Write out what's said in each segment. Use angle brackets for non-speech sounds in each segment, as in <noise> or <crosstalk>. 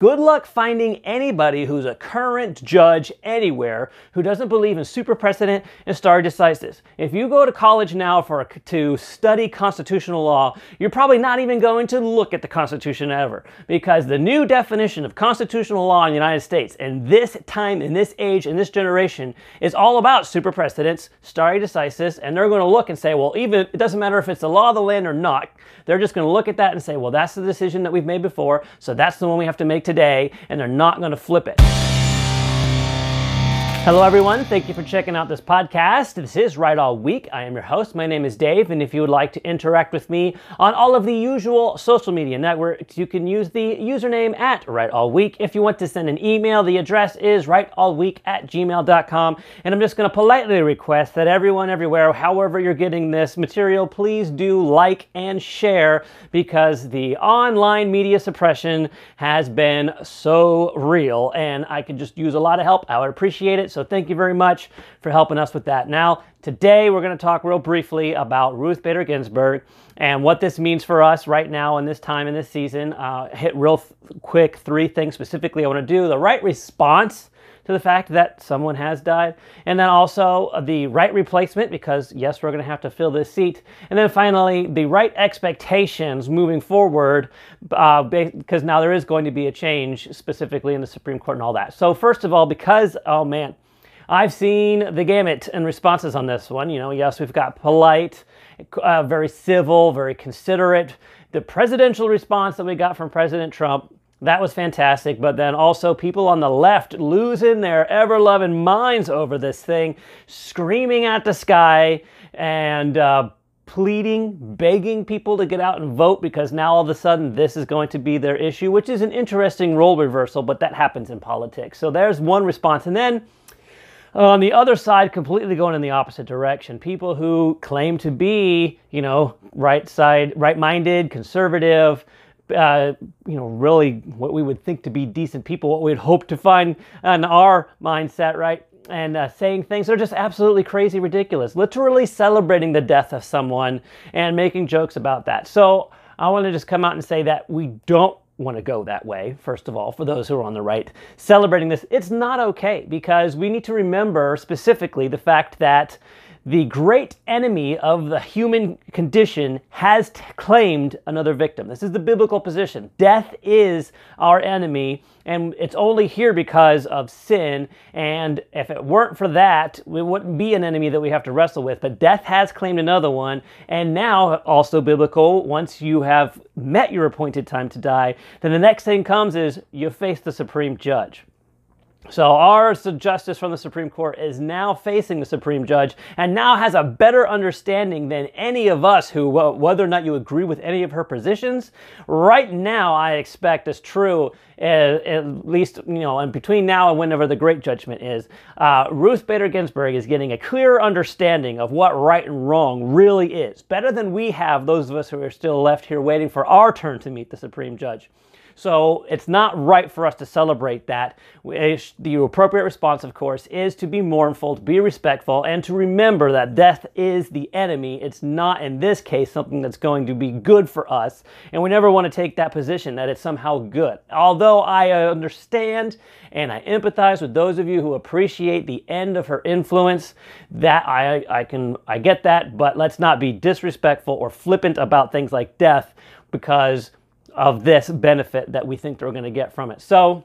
Good luck finding anybody who's a current judge anywhere who doesn't believe in super precedent and stare decisis. If you go to college now for a, to study constitutional law, you're probably not even going to look at the Constitution ever because the new definition of constitutional law in the United States in this time, in this age, in this generation is all about super precedents, stare decisis, and they're going to look and say, well, even it doesn't matter if it's the law of the land or not. They're just going to look at that and say, well, that's the decision that we've made before, so that's the one we have to make today, and they're not going to flip it. Hello, everyone. Thank you for checking out this podcast. This is Right All Week. I am your host. My name is Dave, and if you would like to interact with me on all of the usual social media networks, you can use the username at Right All Week. If you want to send an email, the address is rightallweek at gmail.com. And I'm just going to politely request that everyone everywhere, however you're getting this material, please do like and share because the online media suppression has been so real, and I could just use a lot of help. I would appreciate it. So thank you very much for helping us with that. Now, today we're going to talk real briefly about Ruth Bader Ginsburg and what this means for us right now in this time in this season. Uh, hit real th- quick three things specifically I want to do. The right response to the fact that someone has died, and then also the right replacement, because yes, we're going to have to fill this seat, and then finally the right expectations moving forward, uh, because now there is going to be a change specifically in the Supreme Court and all that. So, first of all, because, oh man, I've seen the gamut in responses on this one. You know, yes, we've got polite, uh, very civil, very considerate. The presidential response that we got from President Trump, that was fantastic. But then also people on the left losing their ever loving minds over this thing, screaming at the sky and uh, pleading, begging people to get out and vote because now all of a sudden this is going to be their issue, which is an interesting role reversal, but that happens in politics. So there's one response. And then on the other side, completely going in the opposite direction. People who claim to be, you know, right side, right-minded, conservative, uh, you know, really what we would think to be decent people, what we'd hope to find in our mindset, right? And uh, saying things that are just absolutely crazy ridiculous, literally celebrating the death of someone and making jokes about that. So I want to just come out and say that we don't want to go that way, first of all, for those who are on the right, celebrating this, it's not okay because we need to remember specifically the fact that the great enemy of the human condition has t- claimed another victim. This is the biblical position. Death is our enemy, and it's only here because of sin. And if it weren't for that, it wouldn't be an enemy that we have to wrestle with. But death has claimed another one, and now also biblical. Once you have met your appointed time to die, then the next thing comes is you face the supreme judge. So our justice from the Supreme Court is now facing the Supreme Judge and now has a better understanding than any of us who, whether or not you agree with any of her positions, right now I expect is true, eh, at least, you know, and between now and whenever the great judgment is, uh, Ruth Bader Ginsburg is getting a clearer understanding of what right and wrong really is. Better than we have, those of us who are still left here waiting for our turn to meet the Supreme Judge. So it's not right for us to celebrate that. The appropriate response, of course, is to be mournful, to be respectful, and to remember that death is the enemy. It's not, in this case, something that's going to be good for us. And we never want to take that position that it's somehow good. Although I understand and I empathize with those of you who appreciate the end of her influence, that I, I can I get that, but let's not be disrespectful or flippant about things like death because of this benefit that we think they're going to get from it. So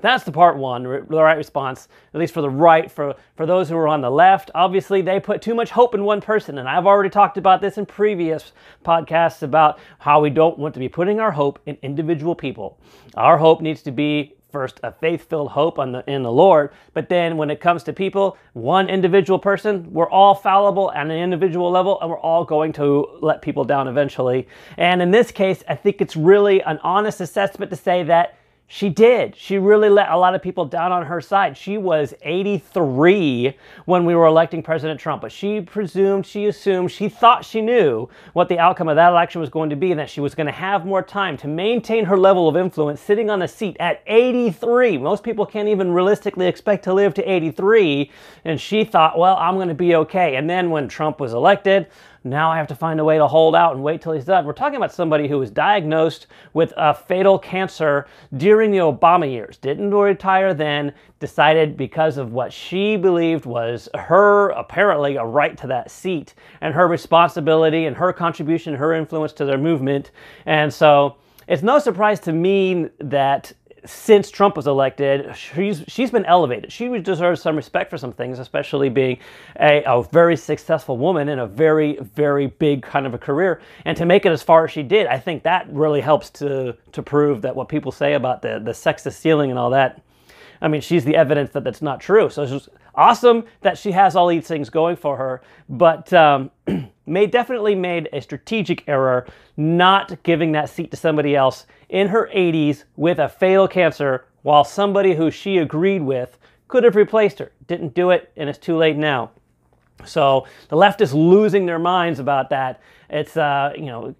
that's the part one, the right response, at least for the right. For, for those who are on the left, obviously they put too much hope in one person. And I've already talked about this in previous podcasts about how we don't want to be putting our hope in individual people. Our hope needs to be first a faith-filled hope the, in the Lord, but then when it comes to people, one individual person, we're all fallible at an individual level, and we're all going to let people down eventually. And in this case, I think it's really an honest assessment to say that she did. She really let a lot of people down on her side. She was 83 when we were electing President Trump, but she presumed, she assumed, she thought she knew what the outcome of that election was going to be and that she was going to have more time to maintain her level of influence sitting on the seat at 83. Most people can't even realistically expect to live to 83, and she thought, well, I'm going to be okay. And then when Trump was elected, now I have to find a way to hold out and wait till he's done. We're talking about somebody who was diagnosed with a fatal cancer during the Obama years, didn't retire then, decided because of what she believed was her, apparently, a right to that seat and her responsibility and her contribution, her influence to their movement. And so it's no surprise to me that since Trump was elected, she's she's been elevated. She deserves some respect for some things, especially being a, a, very successful woman in a very very big kind of a career, and to make it as far as she did, I think that really helps to to prove that what people say about the the sexist ceiling and all that. I mean, she's the evidence that that's not true. So it's awesome that she has all these things going for her, but. Um, <clears throat> May definitely made a strategic error not giving that seat to somebody else in her 80s with a fatal cancer while somebody who she agreed with could have replaced her. Didn't do it, and it's too late now. So the left is losing their minds about that. It's, uh, you know,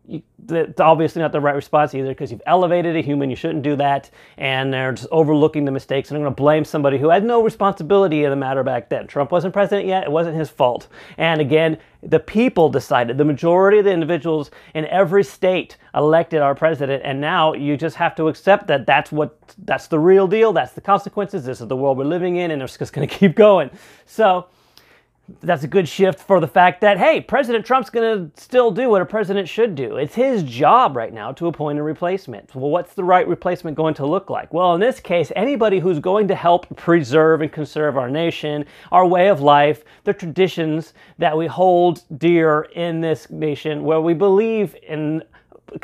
it's obviously not the right response either because you've elevated a human. You shouldn't do that. And they're just overlooking the mistakes and they're going to blame somebody who had no responsibility in the matter back then. Trump wasn't president yet. It wasn't his fault. And again, the people decided. The majority of the individuals in every state elected our president. And now you just have to accept that that's what, that's the real deal. That's the consequences. This is the world we're living in and it's just going <laughs> to keep going. So, that's a good shift for the fact that, hey, President Trump's going to still do what a president should do. It's his job right now to appoint a replacement. Well, what's the right replacement going to look like? Well, in this case, anybody who's going to help preserve and conserve our nation, our way of life, the traditions that we hold dear in this nation, where we believe in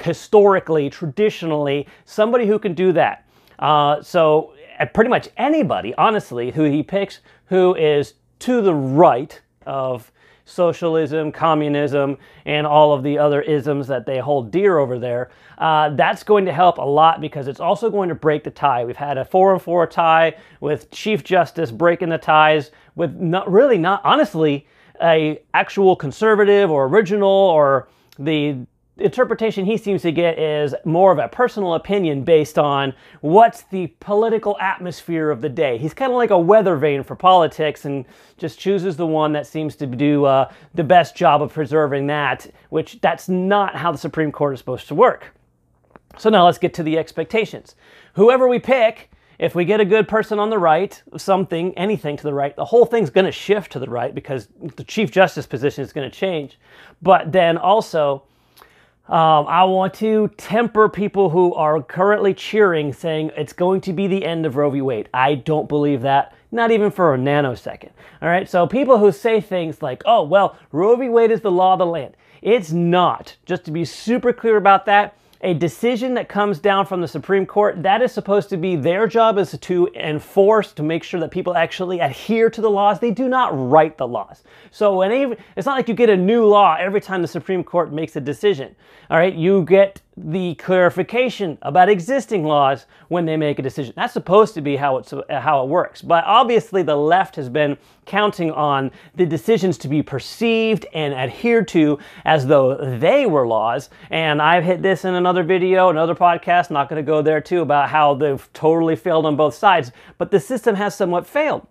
historically, traditionally, somebody who can do that. Uh, so, pretty much anybody, honestly, who he picks who is to the right of socialism, communism, and all of the other isms that they hold dear over there. Uh, that's going to help a lot because it's also going to break the tie. We've had a four and four tie with Chief Justice breaking the ties with not really not honestly a actual conservative or original or the interpretation he seems to get is more of a personal opinion based on what's the political atmosphere of the day. He's kind of like a weather vane for politics and just chooses the one that seems to do uh, the best job of preserving that, which that's not how the Supreme Court is supposed to work. So now let's get to the expectations. Whoever we pick, if we get a good person on the right, something, anything to the right, the whole thing's going to shift to the right because the Chief Justice position is going to change. But then also, um, I want to temper people who are currently cheering, saying it's going to be the end of Roe v. Wade. I don't believe that, not even for a nanosecond. All right, so people who say things like, oh, well, Roe v. Wade is the law of the land. It's not. Just to be super clear about that, a decision that comes down from the Supreme Court, that is supposed to be their job is to enforce, to make sure that people actually adhere to the laws. They do not write the laws. So when it's not like you get a new law every time the Supreme Court makes a decision. All right, you get the clarification about existing laws when they make a decision. That's supposed to be how it's how it works. But obviously the left has been counting on the decisions to be perceived and adhered to as though they were laws. And I've hit this in another video, another podcast, not going to go there too about how they've totally failed on both sides, but the system has somewhat failed.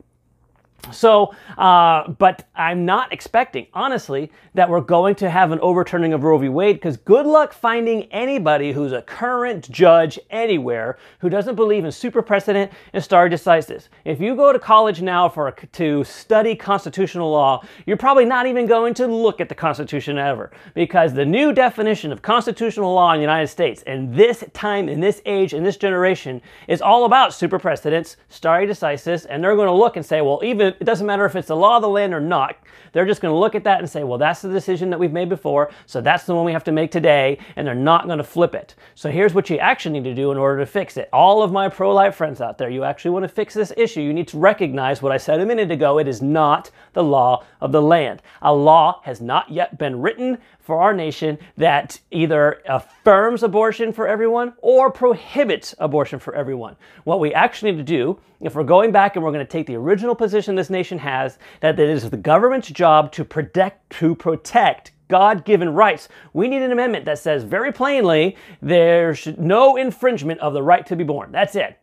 So, uh, but I'm not expecting, honestly, that we're going to have an overturning of Roe v. Wade because good luck finding anybody who's a current judge anywhere who doesn't believe in super precedent and stare decisis. If you go to college now for a, to study constitutional law, you're probably not even going to look at the Constitution ever because the new definition of constitutional law in the United States in this time, in this age, in this generation is all about super precedents, stare decisis, and they're going to look and say, well, even it doesn't matter if it's the law of the land or not. They're just going to look at that and say, well, that's the decision that we've made before, so that's the one we have to make today, and they're not going to flip it. So here's what you actually need to do in order to fix it. All of my pro life friends out there, you actually want to fix this issue. You need to recognize what I said a minute ago. It is not the law of the land. A law has not yet been written for our nation that either affirms abortion for everyone or prohibits abortion for everyone. What we actually need to do, if we're going back and we're going to take the original position this nation has, that it is the government's job to protect, to protect God-given rights. We need an amendment that says very plainly there's no infringement of the right to be born. That's it.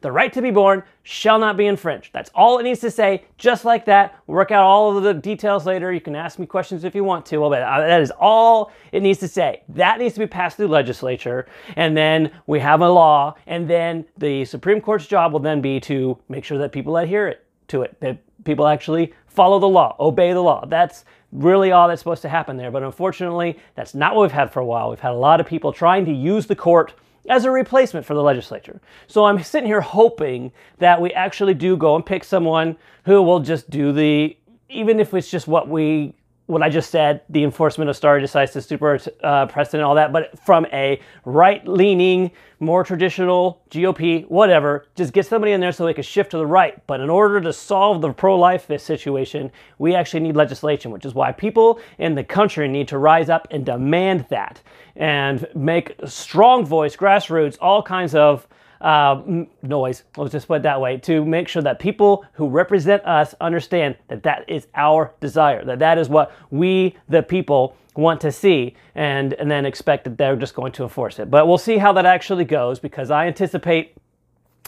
The right to be born shall not be infringed. That's all it needs to say, just like that. We'll work out all of the details later. You can ask me questions if you want to. But uh, that is all it needs to say. That needs to be passed through legislature, and then we have a law, and then the Supreme Court's job will then be to make sure that people adhere it, to it, that people actually follow the law, obey the law. That's really all that's supposed to happen there. But unfortunately, that's not what we've had for a while. We've had a lot of people trying to use the court as a replacement for the legislature. So I'm sitting here hoping that we actually do go and pick someone who will just do the, even if it's just what we what I just said, the enforcement of stare decisis, super uh, precedent, and all that, but from a right-leaning, more traditional GOP, whatever, just get somebody in there so they can shift to the right. But in order to solve the pro-life situation, we actually need legislation, which is why people in the country need to rise up and demand that and make strong voice, grassroots, all kinds of uh, noise, let's just put it that way, to make sure that people who represent us understand that that is our desire, that that is what we, the people, want to see, and, and then expect that they're just going to enforce it. But we'll see how that actually goes because I anticipate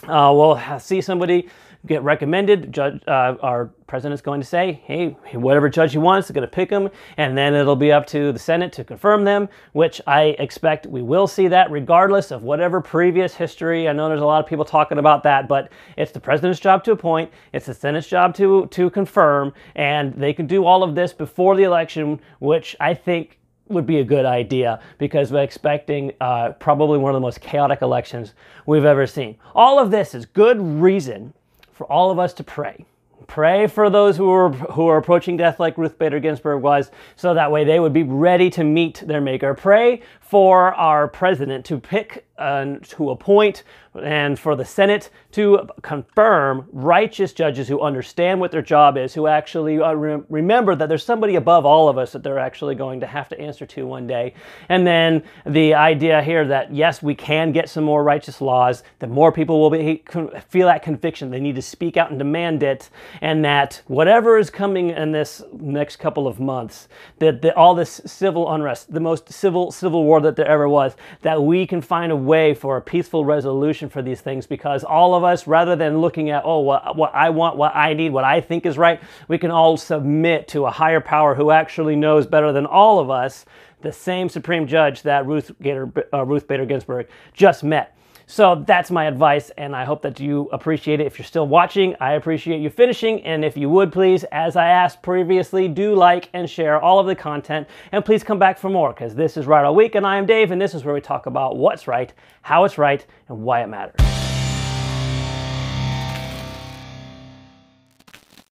uh, we'll see somebody get recommended. Judge, uh, our president's going to say, hey, whatever judge he wants, is going to pick them, and then it'll be up to the Senate to confirm them, which I expect we will see that regardless of whatever previous history. I know there's a lot of people talking about that, but it's the president's job to appoint, it's the Senate's job to, to confirm, and they can do all of this before the election, which I think would be a good idea because we're expecting uh, probably one of the most chaotic elections we've ever seen. All of this is good reason for all of us to pray. Pray for those who are who are approaching death like Ruth Bader Ginsburg was, so that way they would be ready to meet their maker. Pray for our president to pick and to appoint and for the Senate to confirm righteous judges who understand what their job is, who actually uh, re- remember that there's somebody above all of us that they're actually going to have to answer to one day. And then the idea here that yes, we can get some more righteous laws, that more people will be, feel that conviction. They need to speak out and demand it, and that whatever is coming in this next couple of months, that all this civil unrest, the most civil civil war that there ever was, that we can find a way for a peaceful resolution for these things because all of us, rather than looking at, oh, what, what I want, what I need, what I think is right, we can all submit to a higher power who actually knows better than all of us the same Supreme Judge that Ruth, Gator, uh, Ruth Bader Ginsburg just met. So that's my advice, and I hope that you appreciate it. If you're still watching, I appreciate you finishing. And if you would please, as I asked previously, do like and share all of the content. And please come back for more, because this is Right All Week, and I am Dave, and this is where we talk about what's right, how it's right, and why it matters.